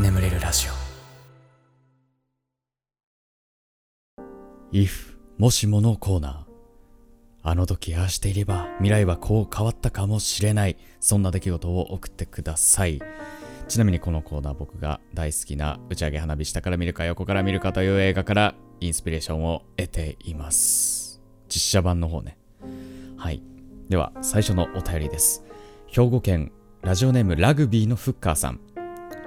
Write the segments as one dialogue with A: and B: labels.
A: 眠れるラジオ。If もしものコーナー。あの時ああしていれば未来はこう変わったかもしれない。そんな出来事を送ってください。ちなみにこのコーナー僕が大好きな打ち上げ花火下から見るか横から見るかという映画からインスピレーションを得ています。実写版の方ね。はい。では最初のお便りです。兵庫県ラジオネームラグビーのフッカーさん、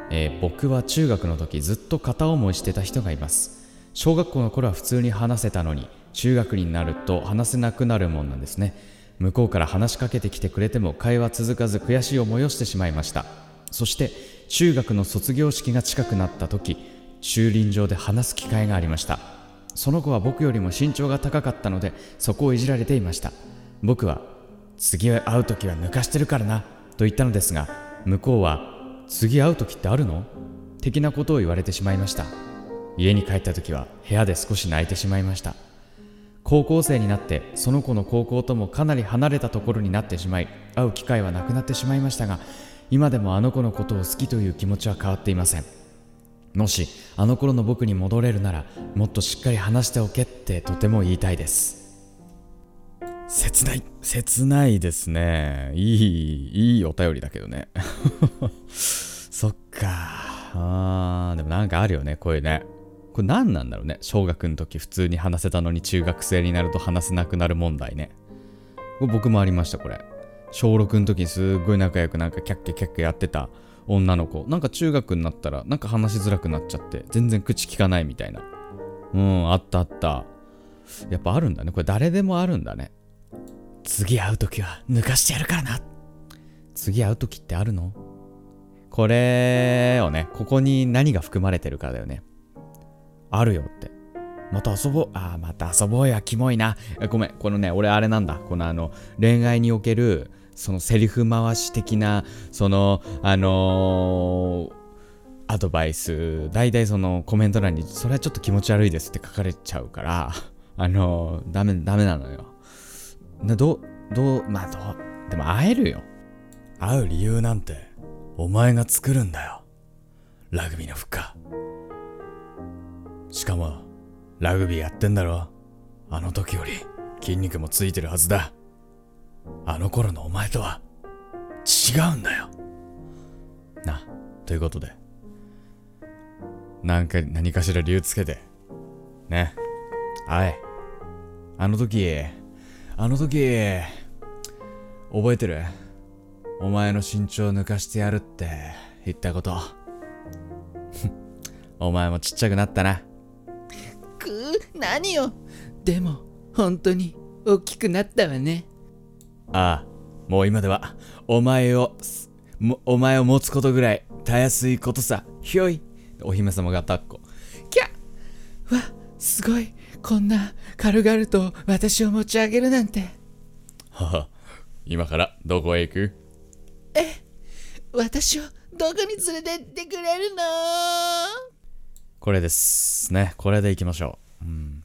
A: えー僕は中学の時ずっと片思いしてた人がいます。小学校の頃は普通に話せたのに中学になると話せなくなるもんなんですね。向こうから話しかけてきてくれても会話続かず悔しい思いをしてしまいました。そして中学の卒業式が近くなった時駐輪場で話す機会がありました。その子は僕よりも身長が高かったのでそこをいじられていました。僕は次会う時は抜かしてるからな。と言ったのですが向こうは次会う時ってあるの？的なことを言われてしまいました。家に帰った時は部屋で少し泣いてしまいました。高校生になってその子の高校ともかなり離れたところになってしまい会う機会はなくなってしまいましたが今でもあの子のことを好きという気持ちは変わっていません。もしあの頃の僕に戻れるならもっとしっかり話しておけってとても言いたいです。切ない。切ないですね。いいいいお便りだけどね。そっか。あーでもなんかあるよねこういうね。これ何なんだろうね。小学の時普通に話せたのに中学生になると話せなくなる問題ね。僕もありましたこれ。小6の時にすっごい仲良くなんかキャッキャキャッキャやってた女の子。なんか中学になったらなんか話しづらくなっちゃって全然口聞かないみたいな。うんあったあった。やっぱあるんだね。これ誰でもあるんだね。次会う時は抜かしてやるからな。次会う時ってあるの？これをねここに何が含まれてるかだよね。あるよって。また遊ぼう。あーまた遊ぼうやキモいな。ごめんこのね俺あれなんだ。このあの恋愛におけるそのセリフ回し的なそのあのーアドバイス大体そのコメント欄にそれはちょっと気持ち悪いですって書かれちゃうからあのーダメダメなのよ。などどうまあどうでも会えるよ。会う理由なんてお前が作るんだよ。ラグビーの負荷。しかもラグビーやってんだろ。あの時より筋肉もついてるはずだ。あの頃のお前とは違うんだよ。なということで。なんか何かしら理由つけて。ね。はいあの時あの時覚えてる？お前の身長抜かしてやるって言ったこと。お前もちっちゃくなったな。
B: くー何よでも本当に大きくなったわね。
A: ああもう今ではお前をお前を持つことぐらいたやすいことさひょい。お姫様が抱っこ
B: キャッ！わすごいこんな軽々と私を持ち上げるなんて。
A: はは。今からどこへ行く？
B: 私をどこに連れてってくれるの？
A: これですね。これで行きましょう、うん、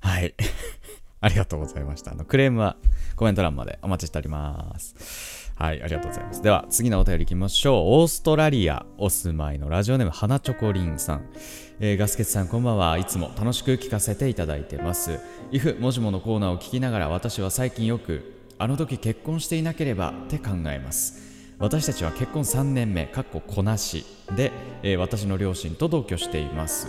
A: はい。ありがとうございました。あのクレームはコメント欄までお待ちしておりますはいありがとうございます。では次のお便り行きましょう。オーストラリアお住まいのラジオネーム花チョコリンさん、えーガスケツさんこんばんは。いつも楽しく聞かせていただいてます。if もしものコーナーを聞きながら私は最近よくあの時結婚していなければって考えます。私たちは結婚3年目かっこ子なし。で、えー私の両親と同居しています。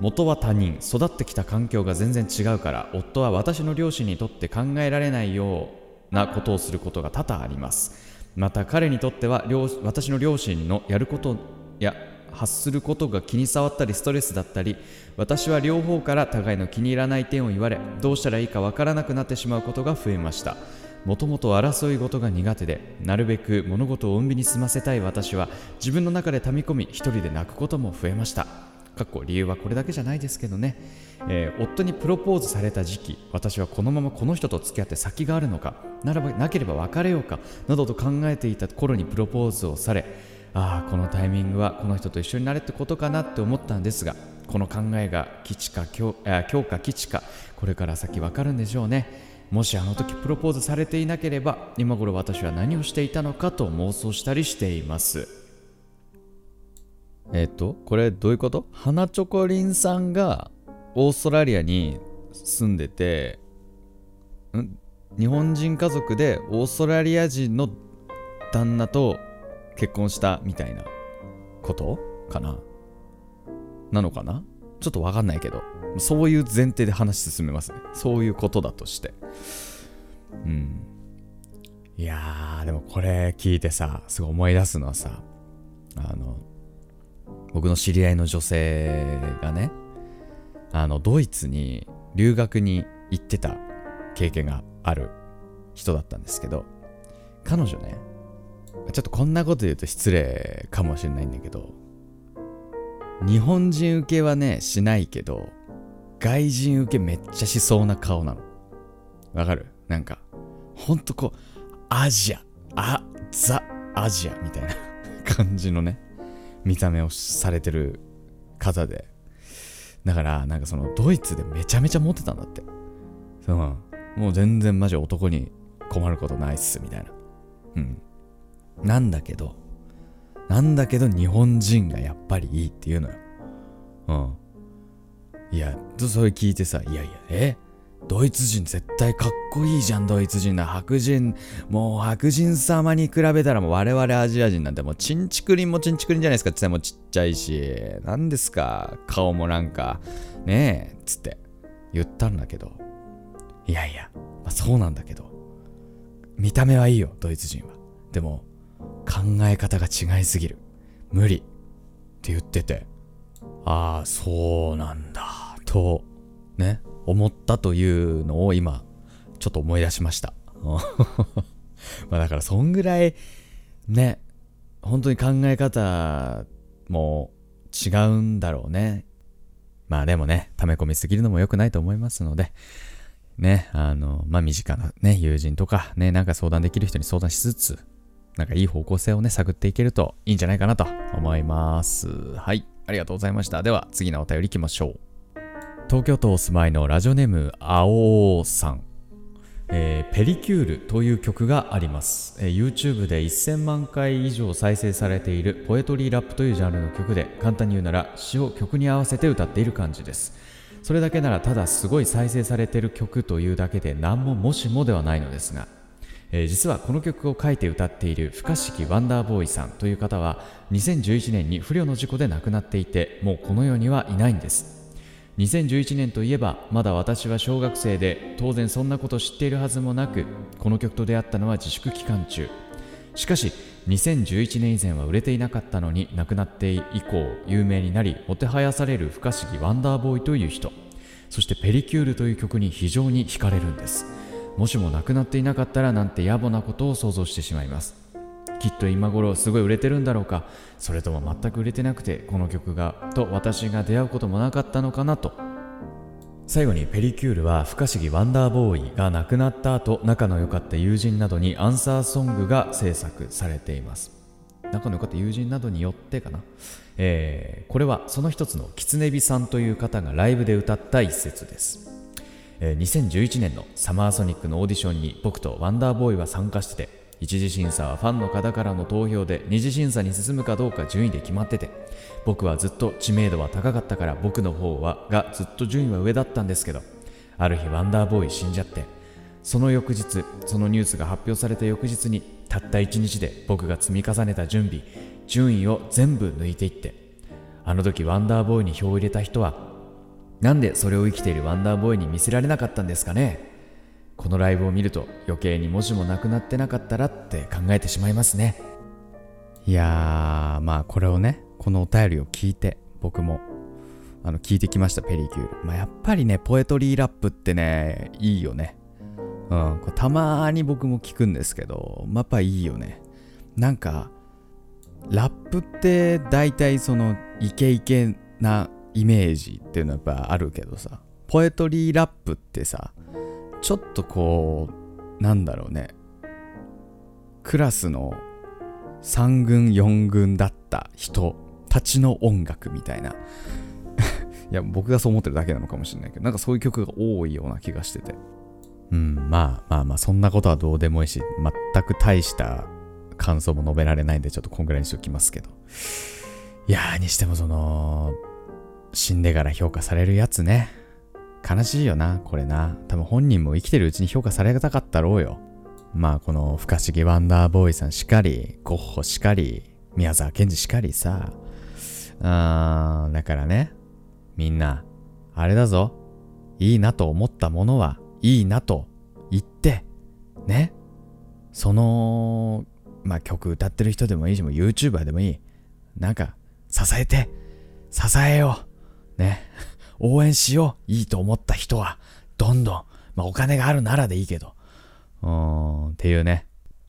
A: 元は他人。育ってきた環境が全然違うから夫は私の両親にとって考えられないようなことをすることが多々あります。また彼にとっては私の両親のやることや発することが気に障ったりストレスだったり私は両方から互いの気に入らない点を言われどうしたらいいかわからなくなってしまうことが増えました。もともと争い事が苦手でなるべく物事を穏便に済ませたい私は自分の中で溜み込み一人で泣くことも増えました。かっこ理由はこれだけじゃないですけどね、えー夫にプロポーズされた時期私はこのままこの人と付き合って先があるのかならばなければ別れようかなどと考えていた頃にプロポーズをされああこのタイミングはこの人と一緒になれってことかなって思ったんですがこの考えが吉か強あ強か吉かこれから先わかるんでしょうね。もしあの時プロポーズされていなければ今頃私は何をしていたのかと妄想したりしています。えっとこれどういうこと？花チョコリンさんがオーストラリアに住んでてん？日本人家族でオーストラリア人の旦那と結婚したみたいなこと？かな？なのかな？ちょっとわかんないけど。そういう前提で話進めますね。そういうことだとして。うん。いやーでもこれ聞いてさすごい思い出すのはさあの僕の知り合いの女性がねあのドイツに留学に行ってた経験がある人だったんですけど彼女ねちょっとこんなこと言うと失礼かもしれないんだけど日本人受けはねしないけど外人受けめっちゃしそうな顔なの。わかる？なんかほんとこうアジアあザアジアみたいな 感じのね。見た目をされてる方で。だからなんかそのドイツでめちゃめちゃモテたんだって。う。んもう全然マジ男に困ることないっすみたいな。うん。なんだけどなんだけど日本人がやっぱりいいって言うのよ。うん。いやそれ聞いてさいやいやえ？ドイツ人絶対かっこいいじゃんドイツ人。な白人もう白人様に比べたらもう我々アジア人なんてもうチンチクリンもチンチクリンじゃないですか。ってもちっちゃいし何ですか。顔もなんか。ねえ。つって。言ったんだけど。いやいや、まあ、そうなんだ。けど見た目はいいよドイツ人はでも考え方が違いすぎる。無理。って言ってて。ああそうなんだ。と。ね。思ったというのを今ちょっと思い出しました。まだからそんぐらいね本当に考え方も違うんだろうね。まあでもね溜め込みすぎるのも良くないと思いますのでねあのまあ身近なね友人とかねなんか相談できる人に相談しつつなんかいい方向性をね探っていけるといいんじゃないかなと思います。はいありがとうございました。では次のお便り行きましょう。東京都お住まいのラジオネーム青さん、えー、ペリキュールという曲があります、えー、YouTube で1000万回以上再生されているポエトリーラップというジャンルの曲で簡単に言うなら詩を曲に合わせて歌っている感じです。それだけならただすごい再生されてる曲というだけで何ももしもではないのですがえー、実はこの曲を書いて歌っている深敷ワンダーボーイさんという方は2011年に不慮の事故で亡くなっていてもうこの世にはいないんです。2011年といえばまだ私は小学生で当然そんなこと知っているはずもなくこの曲と出会ったのは自粛期間中。しかし2011年以前は売れていなかったのに亡くなって以降有名になりもてはやされる深敷ワンダーボーイという人。そしてペリキュールという曲に非常に惹かれるんです。もしも亡くなっていなかったらなんて野暮なことを想像してしまいます。きっと今頃すごい売れてるんだろうか。それとも全く売れてなくてこの曲がと私が出会うこともなかったのかなと。最後にペリキュールは不可思議ワンダーボーイが亡くなった後仲の良かった友人などにアンサーソングが制作されています。仲の良かった友人などによってかな、えー、これはその一つのキツネビさんという方がライブで歌った一節です。え、2011年のサマーソニックのオーディションに僕とワンダーボーイは参加してて一次審査はファンの方からの投票で二次審査に進むかどうか順位で決まってて僕はずっと知名度は高かったから僕の方はがずっと順位は上だったんですけどある日ワンダーボーイ死んじゃってその翌日そのニュースが発表された翌日にたった一日で僕が積み重ねた準備順位を全部抜いていってあの時ワンダーボーイに票を入れた人はなんでそれを生きているワンダーボーイに見せられなかったんですかね？このライブを見ると余計にもしもなくなってなかったらって考えてしまいますね。いやーまあこれをねこのお便りを聞いて僕もあの聞いてきましたペリキュール、まあ、やっぱりねポエトリーラップってねいいよね。うんこれたまに僕も聞くんですけど、まあ、やっぱいいよね。なんかラップって大体そのイケイケなイメージっていうのはやっぱあるけどさポエトリーラップってさちょっとこうなんだろうねクラスの3軍4軍だった人たちの音楽みたいな いや僕がそう思ってるだけなのかもしれないけどなんかそういう曲が多いような気がしててうん、まあまあまあ、そんなことはどうでもいいし、全く大した感想も述べられないんで、ちょっとこんぐらいにしておきますけど。いやー、にしてもその、死んでから評価されるやつね。悲しいよな、これな。多分本人も生きてるうちに評価されたかったろうよ。まあ、この不可思議ワンダーボーイさんしかり、ゴッホしかり、宮沢賢治しかりさ。あー、だからね、みんな、あれだぞ。いいなと思ったものは、いいなと言って、ね。その、まあ曲歌ってる人でもいいし、も YouTuber でもいい。なんか、支えて、支えよう。ね。応援しよう。いいと思った人は、どんどん、まあお金があるならでいいけど。うん、っていうね。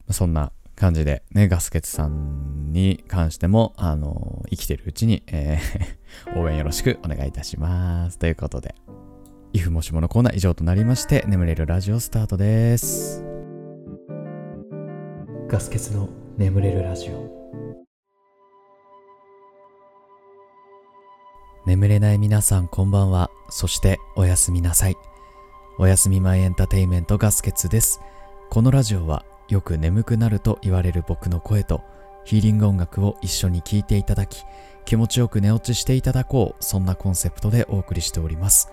A: そんな感じで、ね、ガスケツさんに関しても、あの生きてるうちに、えー 応援よろしくお願いいたします。ということで、イフもしものコーナー以上となりまして、眠れるラジオスタートです。ガスケツの眠れるラジオ。眠れない皆さんこんばんは。そしておやすみなさい。おやすみ前エンターテインメントガスケツです。このラジオはよく眠くなると言われる僕の声とヒーリング音楽を一緒に聴いていただき気持ちよく寝落ちしていただこうそんなコンセプトでお送りしております。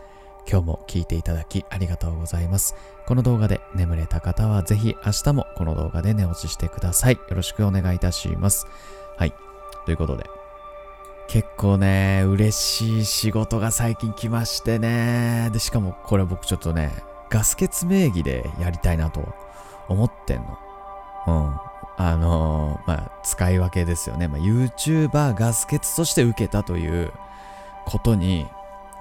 A: 今日も聴いていただきありがとうございます。この動画で眠れた方はぜひ明日もこの動画で寝落ちしてください。よろしくお願いいたします。はい。ということで結構ね、嬉しい仕事が最近来ましてね。で、しかもこれ僕ちょっとね、ガス欠名義でやりたいなと思ってんの。うん。あのーまあ、使い分けですよね。まあ、YouTuber ガス欠として受けたということに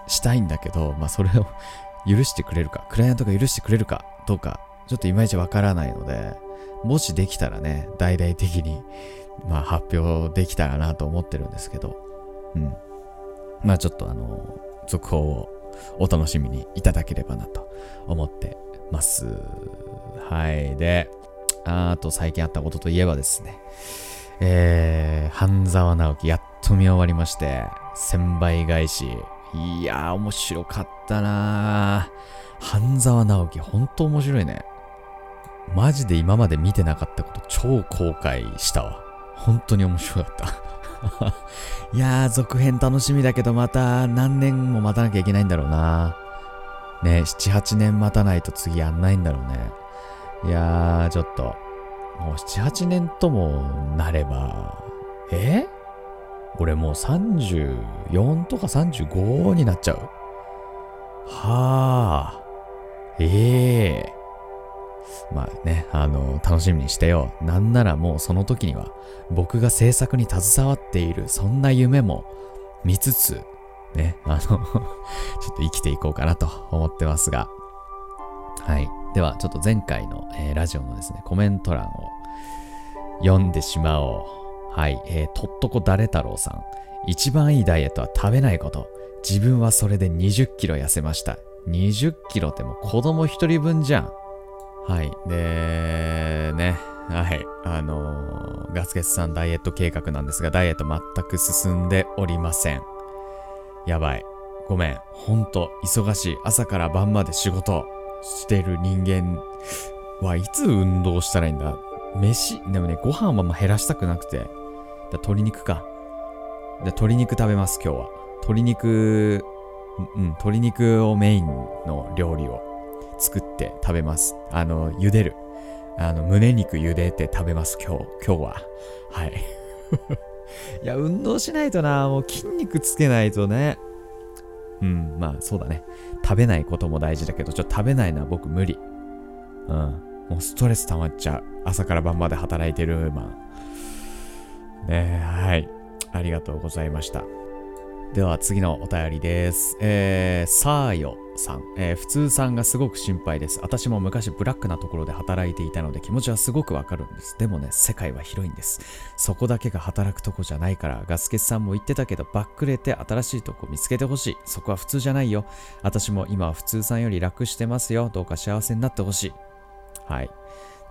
A: したいんだけど、まあ、それを 許してくれるか、クライアントが許してくれるかどうか、ちょっといまいちわからないので、もしできたらね、大々的に、まあ、発表できたらなと思ってるんですけど、うん。まあちょっとあの、続報をお楽しみにいただければなと思ってます。はい。で、あと最近あったことといえばですね、えー、半沢直樹やっと見終わりまして、千倍返し。いやー、面白かったなー半沢直樹、ほんと面白いね。マジで今まで見てなかったこと超後悔したわ。本当に面白かった。いやー、続編楽しみだけど、また何年も待たなきゃいけないんだろうな。ね、7、8年待たないと次やんないんだろうね。いやー、ちょっと、もう7、8年ともなれば、え？俺もう34とか35になっちゃう？はあ、ええまあね、あの、楽しみにしてよ。なんならもうその時には、僕が制作に携わっている、そんな夢も見つつ、ね、あの ちょっと生きていこうかなと思ってますが。はい。では、ちょっと前回の、えーラジオのですね、コメント欄を読んでしまおう。はい。えーとっとこ誰太郎さん。一番いいダイエットは食べないこと。自分はそれで20キロ痩せました。20キロってもう子供一人分じゃん。はい。で、ね。はい。あのーガスケツさんダイエット計画なんですが、ダイエット全く進んでおりません。やばい。ごめん。ほんと、忙しい。朝から晩まで仕事してる人間はいつ運動したらいいんだ？飯、でもね、ご飯はま減らしたくなくて。だ鶏肉か。で鶏肉食べます、今日は。鶏肉、うん、鶏肉をメインの料理を作って食べます。あの、茹でる。あの、胸肉茹でて食べます、今日、今日は。はい。いや、運動しないとな、もう筋肉つけないとね。うん、まあそうだね。食べないことも大事だけど、ちょっと食べないのは僕無理。うん。もうストレス溜まっちゃう。朝から晩まで働いてるマン。ねはい。ありがとうございました。では次のお便りです。えー、サーヨさん、えー普通さんがすごく心配です。私も昔ブラックなところで働いていたので気持ちはすごくわかるんです。でもね、世界は広いんです。そこだけが働くとこじゃないから、ガスケさんも言ってたけど、バックれて新しいとこ見つけてほしい。そこは普通じゃないよ。私も今は普通さんより楽してますよ。どうか幸せになってほしい。はい。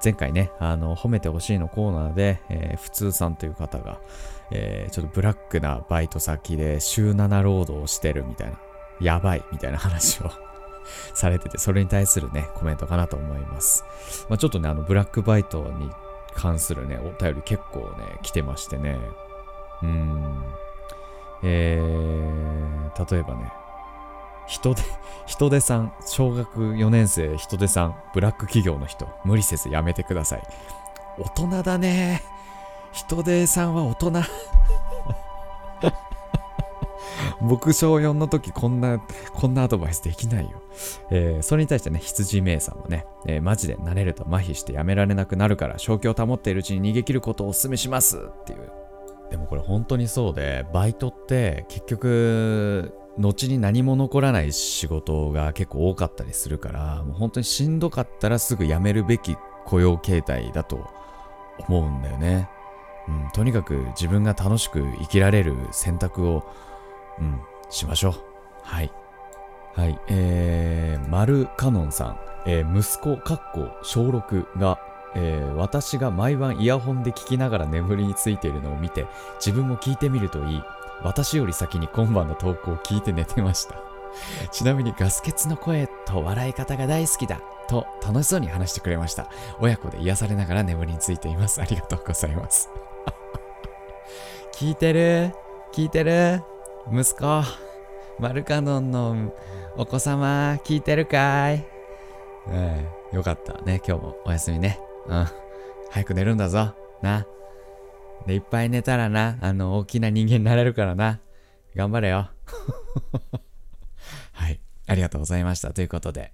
A: 前回ね、あの、褒めてほしいのコーナーで、えー普通さんという方が、えーちょっとブラックなバイト先で週7労働をしてるみたいな、やばいみたいな話を されてて、それに対するね、コメントかなと思います。まあ、ちょっとね、あの、ブラックバイトに関するね、お便り結構ね、来てましてね。うーん。えー、例えばね、人手、人手さん、小学4年生人手さん、ブラック企業の人、無理せずやめてください。大人だね。人手さんは大人。僕小4の時こんな、こんなアドバイスできないよ。えーそれに対してね、羊名さんもね、えーマジで慣れると麻痺してやめられなくなるから、正気を保っているうちに逃げ切ることをお勧めしますっていう。でもこれ本当にそうで、バイトって結局、後に何も残らない仕事が結構多かったりするから、もう本当にしんどかったらすぐ辞めるべき雇用形態だと思うんだよね。うん、とにかく自分が楽しく生きられる選択を、うん、しましょう。はい。はい。えー、マルカノンさん、えー息子、かっこ小6が、えー私が毎晩イヤホンで聞きながら眠りについているのを見て、自分も聞いてみるといい。私より先に今晩の投稿を聞いて寝てました。ちなみにガス欠の声と笑い方が大好きだ。と楽しそうに話してくれました。親子で癒されながら眠りについています。ありがとうございます。聞いてる？聞いてる？息子？マルカノンのお子様、聞いてるかい？ええよかったね。今日もおやすみね。うん。早く寝るんだぞ。な。で、いっぱい寝たらな、あの、大きな人間になれるからな。頑張れよ。はい。ありがとうございました。ということで、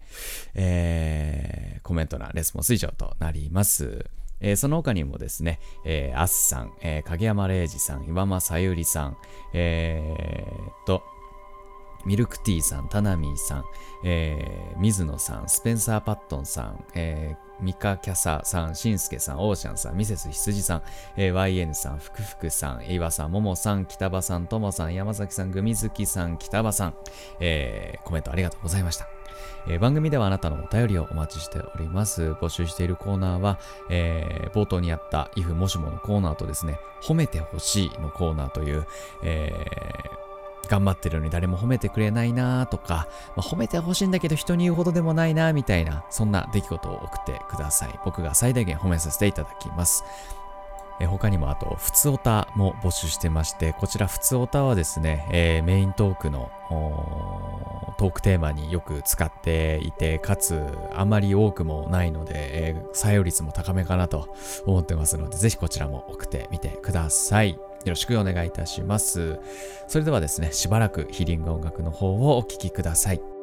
A: えー、コメント欄、レスポンス以上となります。えーその他にもですね、えー、アッさん、えー影山礼二さん、岩間さゆりさん、えー、と、ミルクティーさん、タナミーさん、えー、水野さん、スペンサー・パットンさん、えー、ミカキャサさん、シンスケさん、オーシャンさん、ミセス羊さん、えー、YN さん、ふくふくさん、岩さん、ももさん、北場さん、ともさん、山崎さん、グミズキさん、北場さん、えー、コメントありがとうございました。えー番組ではあなたのお便りをお待ちしております。募集しているコーナーは、えー冒頭にあった if もしものコーナーとですね、褒めてほしいのコーナーという、えー頑張ってるのに誰も褒めてくれないなとか、まあ褒めてほしいんだけど人に言うほどでもないなみたいな、そんな出来事を送ってください。僕が最大限褒めさせていただきます。え他にもあと、ふつおたも募集してまして、こちらふつおたはですね、えーメイントークのトークテーマによく使っていて、かつあまり多くもないので、えー採用率も高めかなと思ってますので、ぜひこちらも送ってみてください。よろしくお願いいたします。それではですね、しばらくヒーリング音楽の方をお聴きください。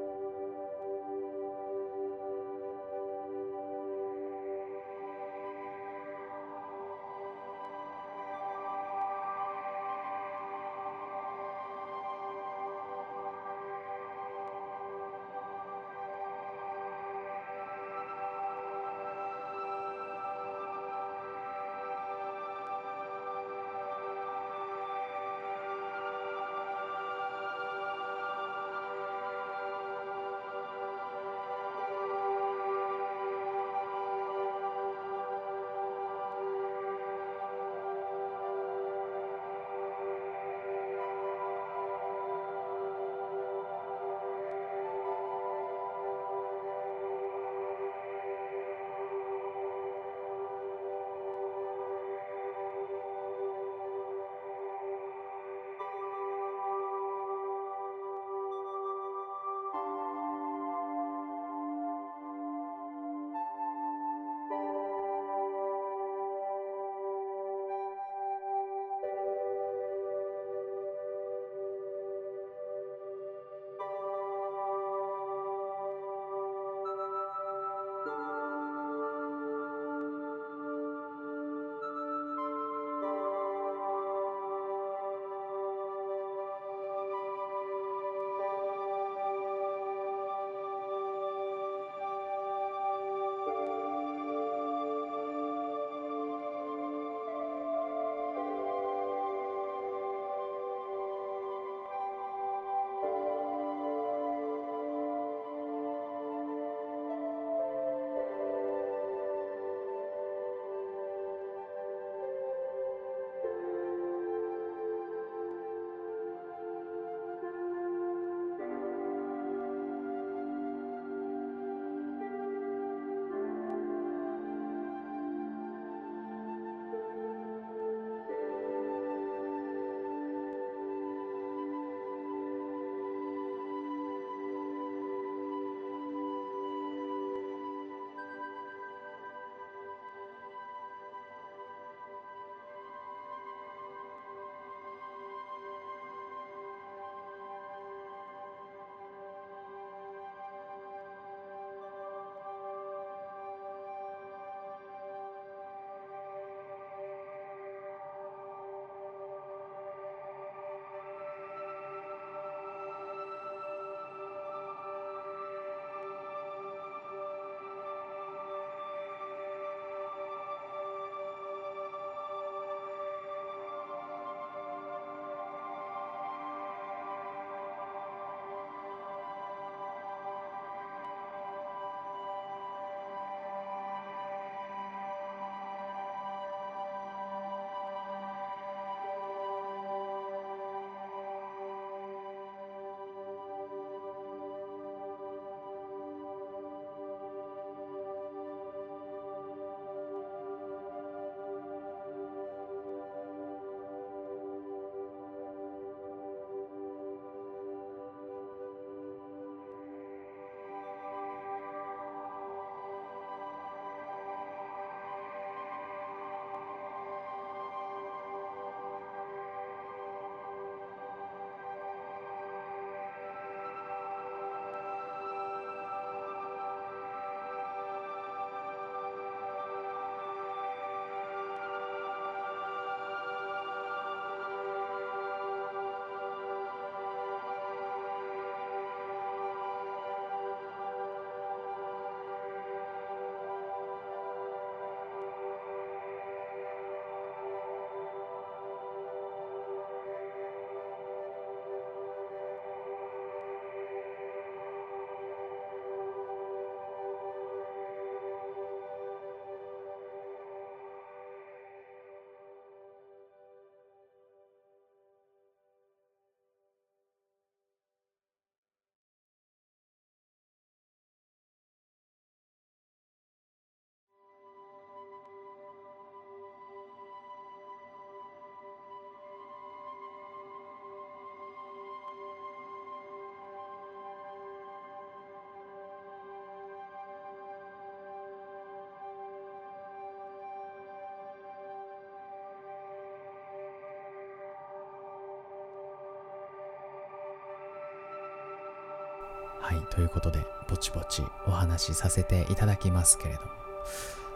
A: はい、ということで、ぼちぼちお話しさせていただきますけれども、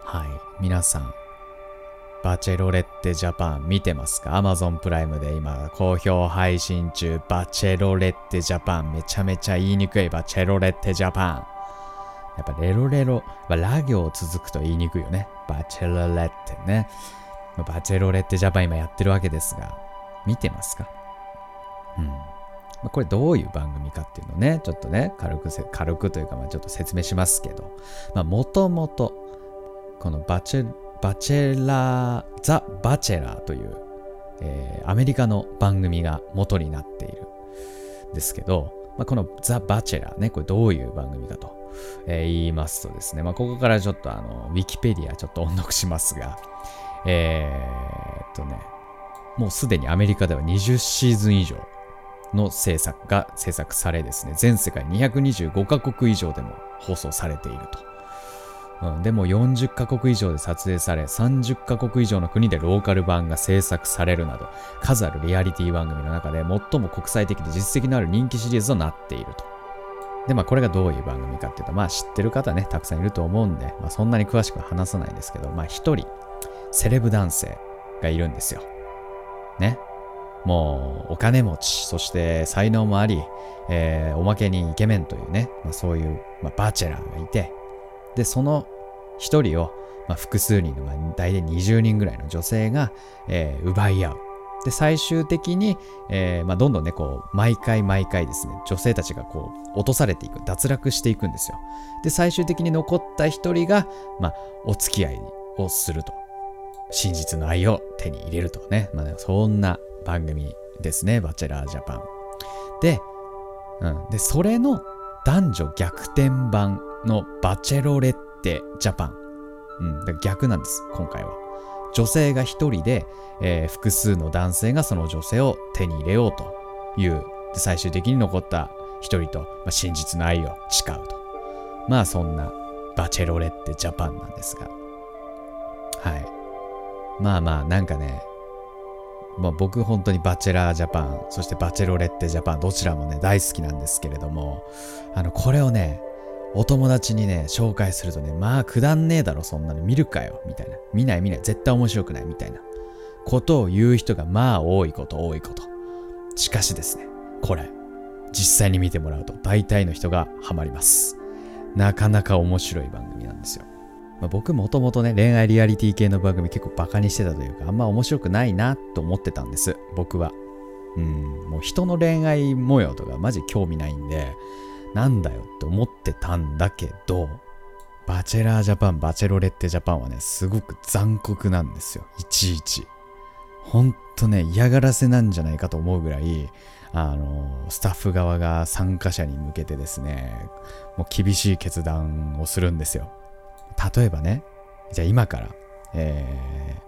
A: はい、皆さん、バチェロレッテジャパン見てますか ?Amazon プライムで今好評配信中、バチェロレッテジャパン。めちゃめちゃ言いにくいバチェロレッテジャパン。やっぱレロレロ、ま、ラ行続くと言いにくいよね。バチェロレッテね。バチェロレッテジャパン今やってるわけですが、見てますか？うん。まあ、これどういう番組かっていうのをね、ちょっとね、軽くせ、軽くというか、まあちょっと説明しますけど、まあもともと、このバチェ、バチェラー、ザ・バチェラーという、えーアメリカの番組が元になっているんですけど、まあ、このザ・バチェラーね、これどういう番組かと、えー言いますとですね、まあ、ここからちょっとあの、ウィキペディアちょっと音読しますが、えーっとね、もうすでにアメリカでは20シーズン以上の制作が制作されですね、全世界225カ国以上でも放送されていると。うん、でも40カ国以上で撮影され、30カ国以上の国でローカル版が制作されるなど、数あるリアリティ番組の中で最も国際的で実績のある人気シリーズとなっていると。で、まあこれがどういう番組かっていうと、まあ知ってる方ね、たくさんいると思うんで、まあそんなに詳しくは話さないんですけど、まあ一人、セレブ男性がいるんですよ。ね。もうお金持ち、そして才能もあり、えーおまけにイケメンというね、まあ、そういう、まあ、バチェラーがいて、で、その一人を、まあ、複数人の、まあ、大体20人ぐらいの女性が、えー奪い合う。で、最終的に、えーまあ、どんどんね、こう、毎回毎回ですね、女性たちがこう、落とされていく、脱落していくんですよ。で、最終的に残った一人が、まあ、お付き合いをすると。真実の愛を手に入れるとね。まあ、そんな番組ですね、バチェラージャパン。で、うん。で、それの男女逆転版のバチェロレッテジャパン。うん。だ逆なんです、今回は。女性が一人で、えー複数の男性がその女性を手に入れようという。最終的に残った一人と、まあ、真実の愛を誓うと。まあ、そんなバチェロレッテジャパンなんですが。はい。まあまあ、なんかね、まあ、僕本当にバチェラージャパン、そしてバチェロレッテジャパン、どちらもね、大好きなんですけれども、あの、これをね、お友達にね、紹介するとね、まあ、くだんねえだろ、そんなの見るかよ、みたいな。見ない見ない、絶対面白くない、みたいな。ことを言う人がまあ多いこと多いこと。しかしですね、これ、実際に見てもらうと大体の人がハマります。なかなか面白い番組なんですよ。まあ、僕もともとね、恋愛リアリティ系の番組結構バカにしてたというか、あんま面白くないなと思ってたんです、僕は。うん、もう人の恋愛模様とかマジ興味ないんで、なんだよって思ってたんだけど、バチェラージャパン、バチェロレッテジャパンはね、すごく残酷なんですよ。いちいち。ほんとね、嫌がらせなんじゃないかと思うぐらい、あの、スタッフ側が参加者に向けてですね、もう厳しい決断をするんですよ。例えばね、じゃあ今から、えー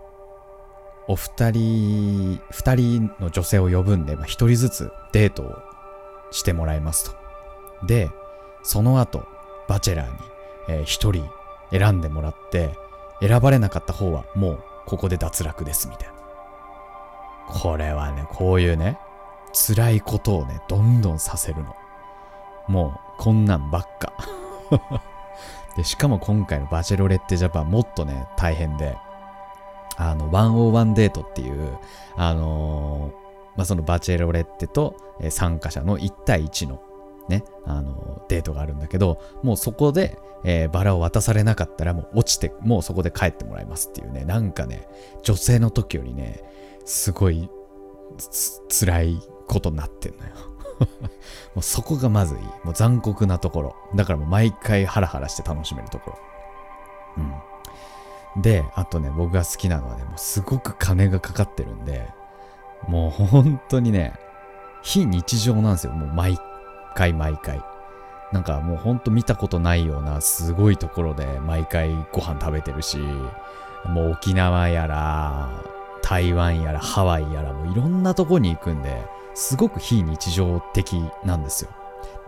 A: お二人、二人の女性を呼ぶんで、まあ、一人ずつデートをしてもらいますと。で、その後、バチェラーに、えー一人選んでもらって、選ばれなかった方はもうここで脱落ですみたいな。これはね、こういうね、辛いことをね、どんどんさせるの。もう、こんなんばっか。で、しかも今回のバチェロレッテジャパンもっとね、大変で、あの、101デートっていう、あのーまあ、そのバチェロレッテと、参加者の1対1のね、あのデートがあるんだけど、もうそこで、えーバラを渡されなかったらもう落ちて、もうそこで帰ってもらいますっていうね、なんかね、女性の時よりね、すごいつ辛いことになってんのよ。もうそこがまずいい。もう残酷なところ。だからもう毎回ハラハラして楽しめるところ。うん。で、あとね、僕が好きなのはね、もうすごく金がかかってるんで、もう本当にね、非日常なんですよ。もう毎回毎回。なんかもうほんと見たことないようなすごいところで毎回ご飯食べてるし、もう沖縄やら、台湾やら、ハワイやら、もういろんなとこに行くんで、すごく非日常的なんですよ。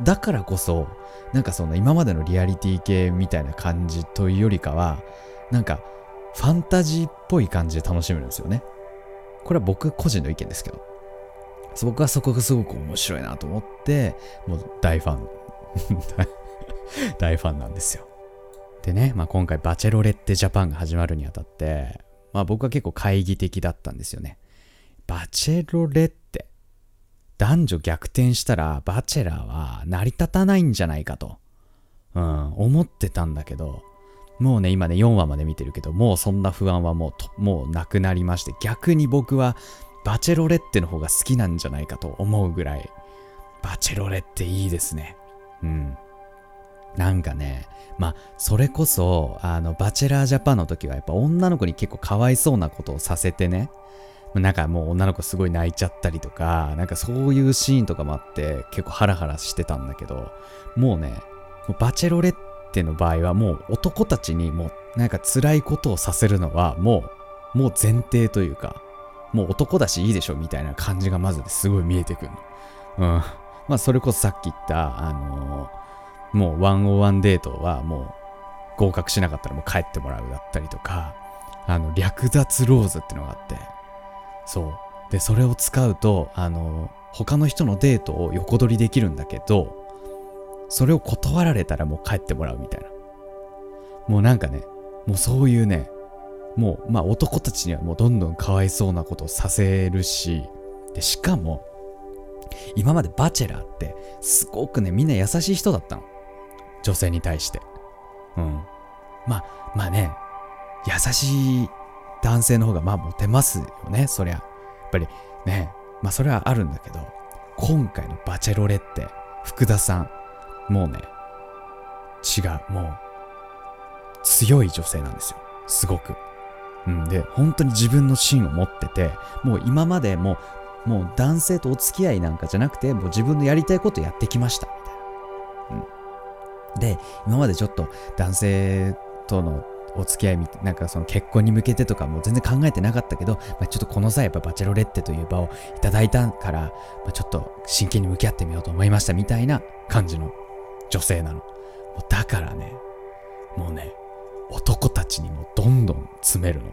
A: だからこそ、なんかその今までのリアリティ系みたいな感じというよりかは、なんかファンタジーっぽい感じで楽しめるんですよね。これは僕個人の意見ですけど。僕はそこがすごく面白いなと思って、もう大ファン 大ファンなんですよ。でね、まあ、今回バチェロレッテジャパンが始まるにあたって、まあ、僕は結構懐疑的だったんですよね。バチェロレッ。男女逆転したらバチェラーは成り立たないんじゃないかと、うん、思ってたんだけど、もうね、今ね、4話まで見てるけど、もうそんな不安はもう、もうなくなりまして、逆に僕はバチェロレッテの方が好きなんじゃないかと思うぐらい、バチェロレッテいいですね。うん。なんかね、まあ、それこそ、あの、バチェラージャパンの時はやっぱ女の子に結構かわいそうなことをさせてね、なんかもう女の子すごい泣いちゃったりとか、なんかそういうシーンとかもあって結構ハラハラしてたんだけど、もうね、バチェロレッテの場合はもう男たちにもうなんか辛いことをさせるのはもう、もう前提というか、もう男だしいいでしょみたいな感じがまずすごい見えてくるの。うん。まあそれこそさっき言った、あのーもう101デートはもう合格しなかったらもう帰ってもらうだったりとか、あの、略奪ローズってのがあって、そう。で、それを使うと、あの、他の人のデートを横取りできるんだけど、それを断られたらもう帰ってもらうみたいな。もうなんかね、もうそういうね、もう、まあ男たちにはもうどんどんかわいそうなことをさせるし、で、しかも、今までバチェラーって、すごくね、みんな優しい人だったの。女性に対して。うん。まあ、まあね、優しい男性の方がまあモテますよね、そりゃ。やっぱりね、まあそれはあるんだけど、今回のバチェロレッテ、福田さん、もうね、違う、もう、強い女性なんですよ。すごく。うん、で、本当に自分の芯を持ってて、もう今までもう、もう男性とお付き合いなんかじゃなくて、もう自分のやりたいことやってきました、みたいな。うん。で、今までちょっと男性とのお付き合いみなんかその結婚に向けてとかも全然考えてなかったけど、まあ、ちょっとこの際やっぱバチェロレッテという場をいただいたから、まあ、ちょっと真剣に向き合ってみようと思いましたみたいな感じの女性なの。だからね、もうね、男たちにもどんどん詰めるの。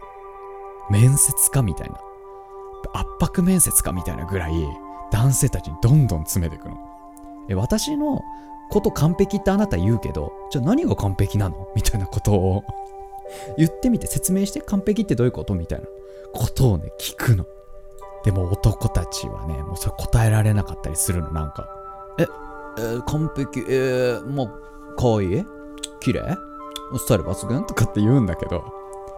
A: 面接かみたいな。圧迫面接かみたいなぐらい男性たちにどんどん詰めていくの。え、私のこと完璧ってあなた言うけど、じゃあ何が完璧なの？みたいなことを言ってみて説明して完璧ってどういうこと？みたいな。ことをね、聞くの。でも男たちはね、もうそれ答えられなかったりするの、なんか。え、えー完璧、えー、もう、可愛い？綺麗？スタイル抜群？とかって言うんだけど、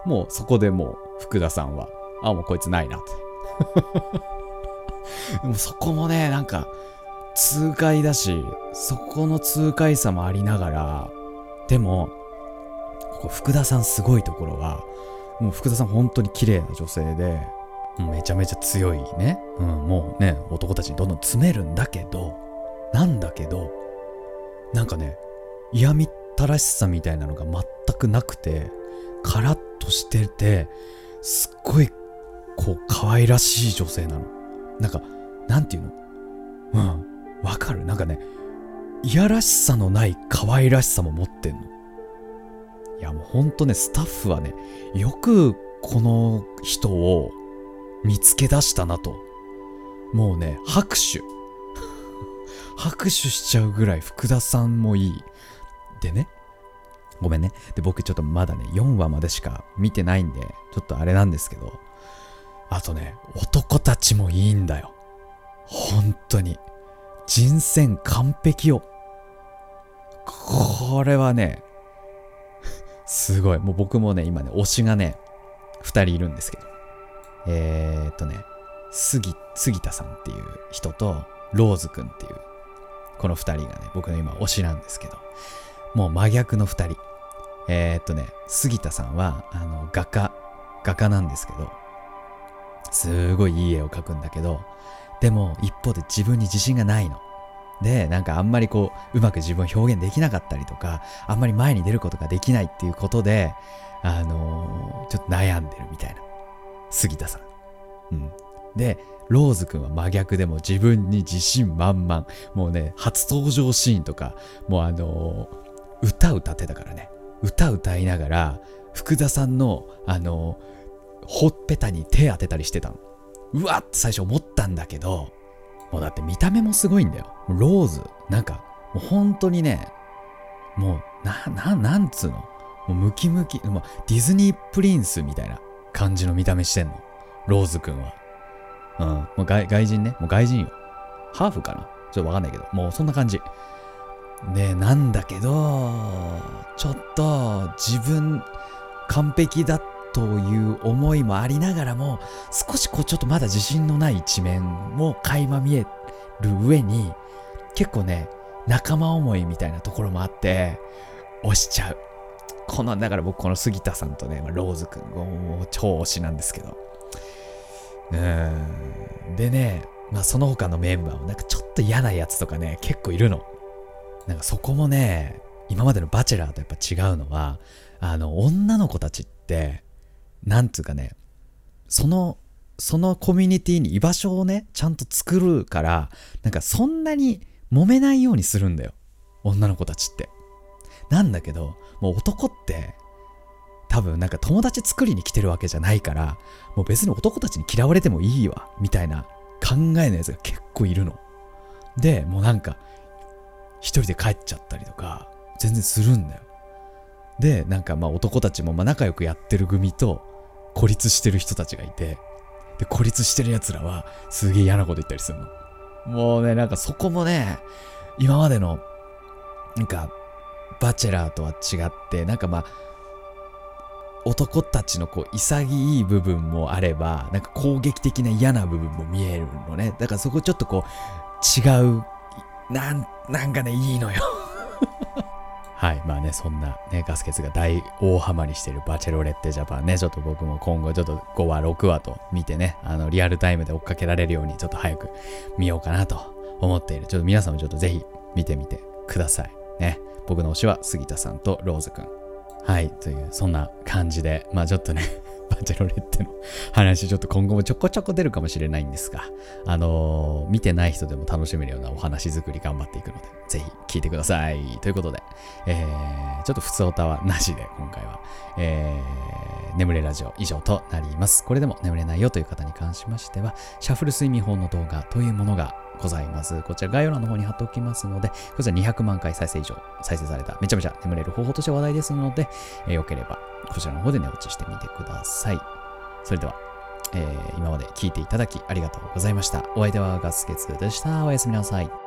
A: もうそこでもう福田さんは、あ、もうこいつないなって。でもそこもね、なんか、痛快だし、そこの痛快さもありながら、でも、ここ福田さんすごいところは、もう福田さん本当に綺麗な女性で、めちゃめちゃ強いね。うん、もうね、男たちにどんどん詰めるんだけど、なんだけど、なんかね、嫌みったらしさみたいなのが全くなくて、カラッとしてて、すっごい、こう、可愛らしい女性なの。なんか、なんていうの？うん、わかる？なんかね、いやらしさのない可愛らしさも持ってんの。いやもうほんとね、スタッフはね、よくこの人を見つけ出したなと。もうね、拍手。拍手しちゃうぐらい福田さんもいい。でね、ごめんね。で、僕ちょっとまだね、4話までしか見てないんで、ちょっとあれなんですけど、あとね、男たちもいいんだよ。本当に。人選完璧よ。これはね、すごい。もう僕もね、今ね、推しがね、二人いるんですけど。えーっとね、杉、杉田さんっていう人と、ローズくんっていう、この二人がね、僕の今推しなんですけど、もう真逆の二人。えーっとね、杉田さんは、あの、画家、画家なんですけど、すごいいい絵を描くんだけど、でも一方で自分に自信がないの。で、なんかあんまりこう、うまく自分を表現できなかったりとか、あんまり前に出ることができないっていうことで、あのーちょっと悩んでるみたいな。杉田さん。うん。で、ローズくんは真逆でも自分に自信満々。もうね、初登場シーンとか、もうあのー歌歌ってたからね。歌歌いながら、福田さんの、あのーほっぺたに手当てたりしてたの。うわって最初思ったんだけど、もうだって見た目もすごいんだよ。ローズ、なんかもう本当にね、もう、な、な、なんつうの？もうムキムキ、もうディズニープリンスみたいな感じの見た目してんの。ローズくんは。うん。もう外外人ね。もう外人よ。ハーフかな？ちょっとわかんないけど。もうそんな感じ。で、なんだけど、ちょっと自分完璧だったという思いもありながらも、少しこうちょっとまだ自信のない一面も垣間見える上に、結構ね、仲間思いみたいなところもあって、押しちゃう。この、だから僕この杉田さんとね、ローズくん、も超推しなんですけど。うーん。でね、まあその他のメンバーもなんかちょっと嫌なやつとかね、結構いるの。なんかそこもね、今までのバチェラーとやっぱ違うのは、あの、女の子たちって、なんつうかね、その、そのコミュニティに居場所をね、ちゃんと作るから、なんかそんなに揉めないようにするんだよ。女の子たちって。なんだけど、もう男って、多分なんか友達作りに来てるわけじゃないから、もう別に男たちに嫌われてもいいわ、みたいな考えのやつが結構いるの。で、もうなんか、一人で帰っちゃったりとか、全然するんだよ。で、なんかまあ男たちもまあ仲良くやってる組と孤立してる人たちがいて、で、孤立してる奴らはすげえ嫌なこと言ったりするの。もうね、なんかそこもね、今までの、なんか、バチェラーとは違って、なんかまあ、男たちのこう潔い部分もあれば、なんか攻撃的な嫌な部分も見えるのね。だからそこちょっとこう、違う、なん、なんかね、いいのよ。はい。まあね、そんなね、ガスケツが大大ハマりしてるバチェロレッテジャパンね、ちょっと僕も今後ちょっと5話、6話と見てね、あの、リアルタイムで追っかけられるようにちょっと早く見ようかなと思っている。ちょっと皆さんもちょっとぜひ見てみてください。ね。僕の推しは杉田さんとローズくん。はい。という、そんな感じで、まあちょっとね、バチェロレッテの話、ちょっと今後もちょこちょこ出るかもしれないんですが、あのー見てない人でも楽しめるようなお話作り頑張っていくので、ぜひ聞いてください。ということで、えー、ちょっと普通オタはなしで、今回は、えー、眠れラジオ以上となります。これでも眠れないよという方に関しましては、シャッフル睡眠法の動画というものがございます。こちら概要欄の方に貼っておきますので、こちら200万回再生以上再生された、めちゃめちゃ眠れる方法として話題ですので、えーよければこちらの方で寝落ちしてみてください。それでは、えー今まで聞いていただきありがとうございました。お相手はガスケツでした。おやすみなさい。